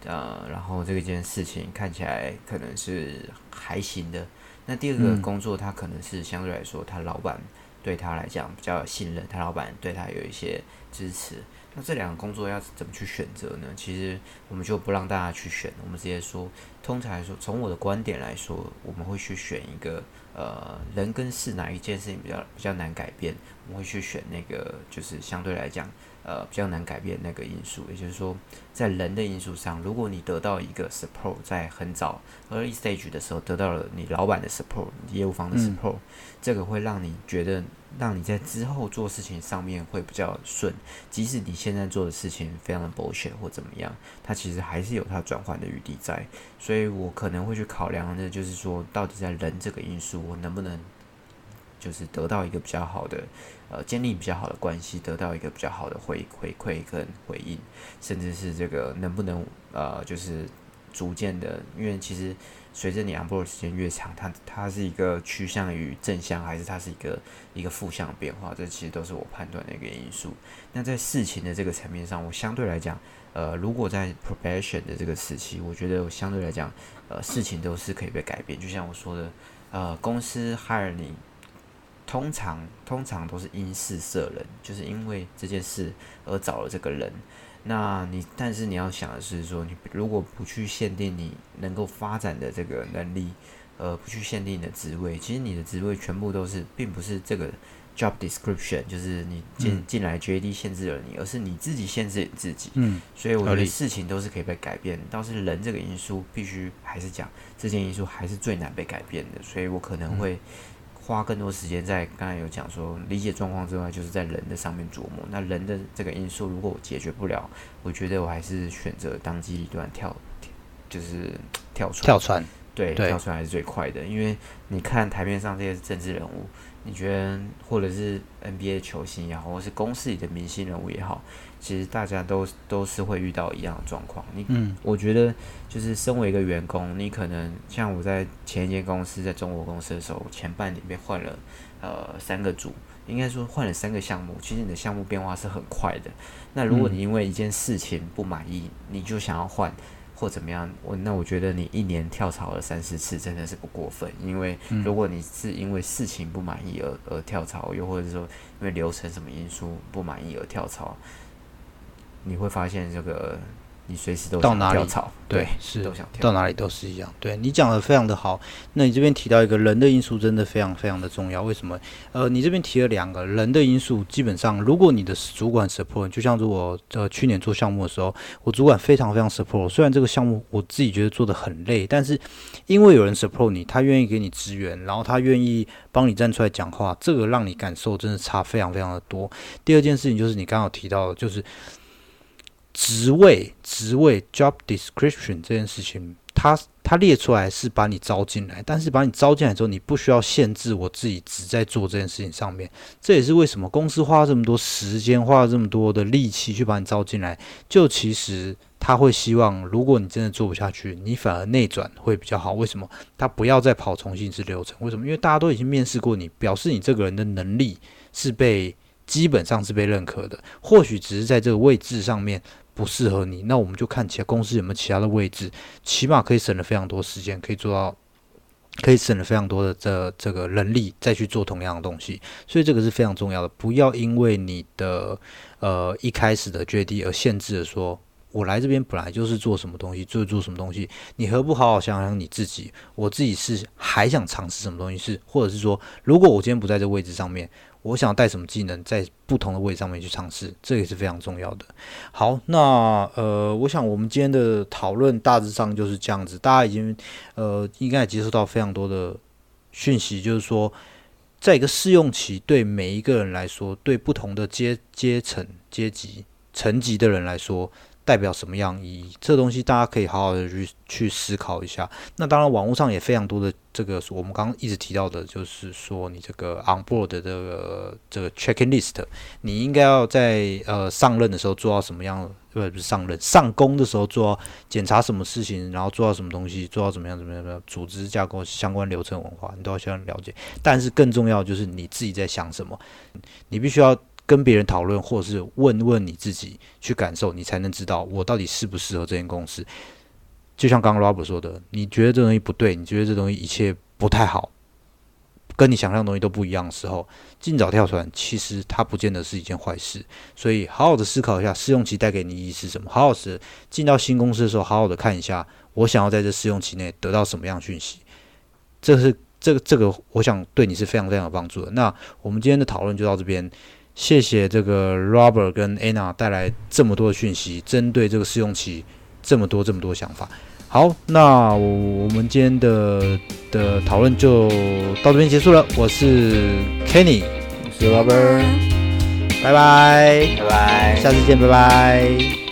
呃，然后这个件事情看起来可能是还行的。那第二个工作，他可能是相对来说，他老板对他来讲比较有信任，他老板对他有一些支持。那这两个工作要怎么去选择呢？其实我们就不让大家去选，我们直接说，通常来说，从我的观点来说，我们会去选一个。呃，人跟事哪一件事情比较比较难改变？我们会去选那个，就是相对来讲呃比较难改变那个因素，也就是说，在人的因素上，如果你得到一个 support，在很早 early stage 的时候得到了你老板的 support，业务方的 support，这个会让你觉得让你在之后做事情上面会比较顺，即使你现在做的事情非常的 bullshit 或怎么样，它其实还是有它转换的余地在，所以我可能会去考量的，就是说到底在人这个因素，我能不能就是得到一个比较好的。呃，建立比较好的关系，得到一个比较好的回回馈跟回应，甚至是这个能不能呃，就是逐渐的，因为其实随着你 on board 时间越长，它它是一个趋向于正向，还是它是一个一个负向变化，这其实都是我判断的一个因素。那在事情的这个层面上，我相对来讲，呃，如果在 probation 的这个时期，我觉得我相对来讲，呃，事情都是可以被改变。就像我说的，呃，公司 hire 你。通常通常都是因事设人，就是因为这件事而找了这个人。那你但是你要想的是说，你如果不去限定你能够发展的这个能力，呃，不去限定你的职位，其实你的职位全部都是，并不是这个 job description，就是你进进来 JD 限制了你，而是你自己限制你自己。嗯，所以我觉得事情都是可以被改变，倒是人这个因素必须还是讲这件因素还是最难被改变的，所以我可能会。花更多时间在刚才有讲说理解状况之外，就是在人的上面琢磨。那人的这个因素如果我解决不了，我觉得我还是选择当机立断跳，就是跳船。跳船，对，跳船还是最快的。因为你看台面上这些政治人物，你觉得或者是 NBA 球星也好，或是公司里的明星人物也好。其实大家都都是会遇到一样的状况。你，嗯我觉得就是身为一个员工，你可能像我在前一间公司，在中国公司的时候，前半年被换了呃三个组，应该说换了三个项目。其实你的项目变化是很快的。那如果你因为一件事情不满意，你就想要换或怎么样，我那我觉得你一年跳槽了三四次，真的是不过分。因为如果你是因为事情不满意而而跳槽，又或者说因为流程什么因素不满意而跳槽。你会发现这个，你随时都到哪里对，是都想跳到哪里都是一样。对你讲的非常的好。那你这边提到一个人的因素，真的非常非常的重要。为什么？呃，你这边提了两个人的因素，基本上如果你的主管 support，就像是我呃去年做项目的时候，我主管非常非常 support。虽然这个项目我自己觉得做的很累，但是因为有人 support 你，他愿意给你支援，然后他愿意帮你站出来讲话，这个让你感受真的差非常非常的多。第二件事情就是你刚刚提到的，就是。职位，职位，job description 这件事情，它它列出来是把你招进来，但是把你招进来之后，你不需要限制我自己只在做这件事情上面。这也是为什么公司花这么多时间，花了这么多的力气去把你招进来，就其实他会希望，如果你真的做不下去，你反而内转会比较好。为什么？他不要再跑重新制流程？为什么？因为大家都已经面试过你，表示你这个人的能力是被基本上是被认可的，或许只是在这个位置上面。不适合你，那我们就看其他公司有没有其他的位置，起码可以省了非常多时间，可以做到，可以省了非常多的这这个人力再去做同样的东西，所以这个是非常重要的。不要因为你的呃一开始的决定而限制了，说我来这边本来就是做什么东西，就是做什么东西，你何不好好想想你自己？我自己是还想尝试什么东西，是或者是说，如果我今天不在这位置上面。我想带什么技能，在不同的位置上面去尝试，这也是非常重要的。好，那呃，我想我们今天的讨论大致上就是这样子。大家已经呃，应该也接收到非常多的讯息，就是说，在一个试用期，对每一个人来说，对不同的阶阶层、阶级、层级的人来说。代表什么样意义？这东西大家可以好好的去去思考一下。那当然，网络上也非常多的这个，我们刚刚一直提到的，就是说你这个 on board 的这个这个 checking list，你应该要在呃上任的时候做到什么样？不不是上任上工的时候做到检查什么事情，然后做到什么东西，做到怎么样怎么样的组织架构相关流程文化，你都要先了解。但是更重要就是你自己在想什么，你必须要。跟别人讨论，或者是问问你自己去感受，你才能知道我到底适不适合这间公司。就像刚刚 Robert 说的，你觉得这东西不对，你觉得这东西一切不太好，跟你想象的东西都不一样的时候，尽早跳船，其实它不见得是一件坏事。所以好好的思考一下试用期带给你意义是什么。好好的进到新公司的时候，好好的看一下，我想要在这试用期内得到什么样讯息。这是这个这个，我想对你是非常非常有帮助的。那我们今天的讨论就到这边。谢谢这个 Robert 跟 Anna 带来这么多的讯息，针对这个试用期这么多这么多想法。好，那我们今天的的讨论就到这边结束了。我是 Kenny，我是 Robert，拜拜，拜拜，下次见，拜拜。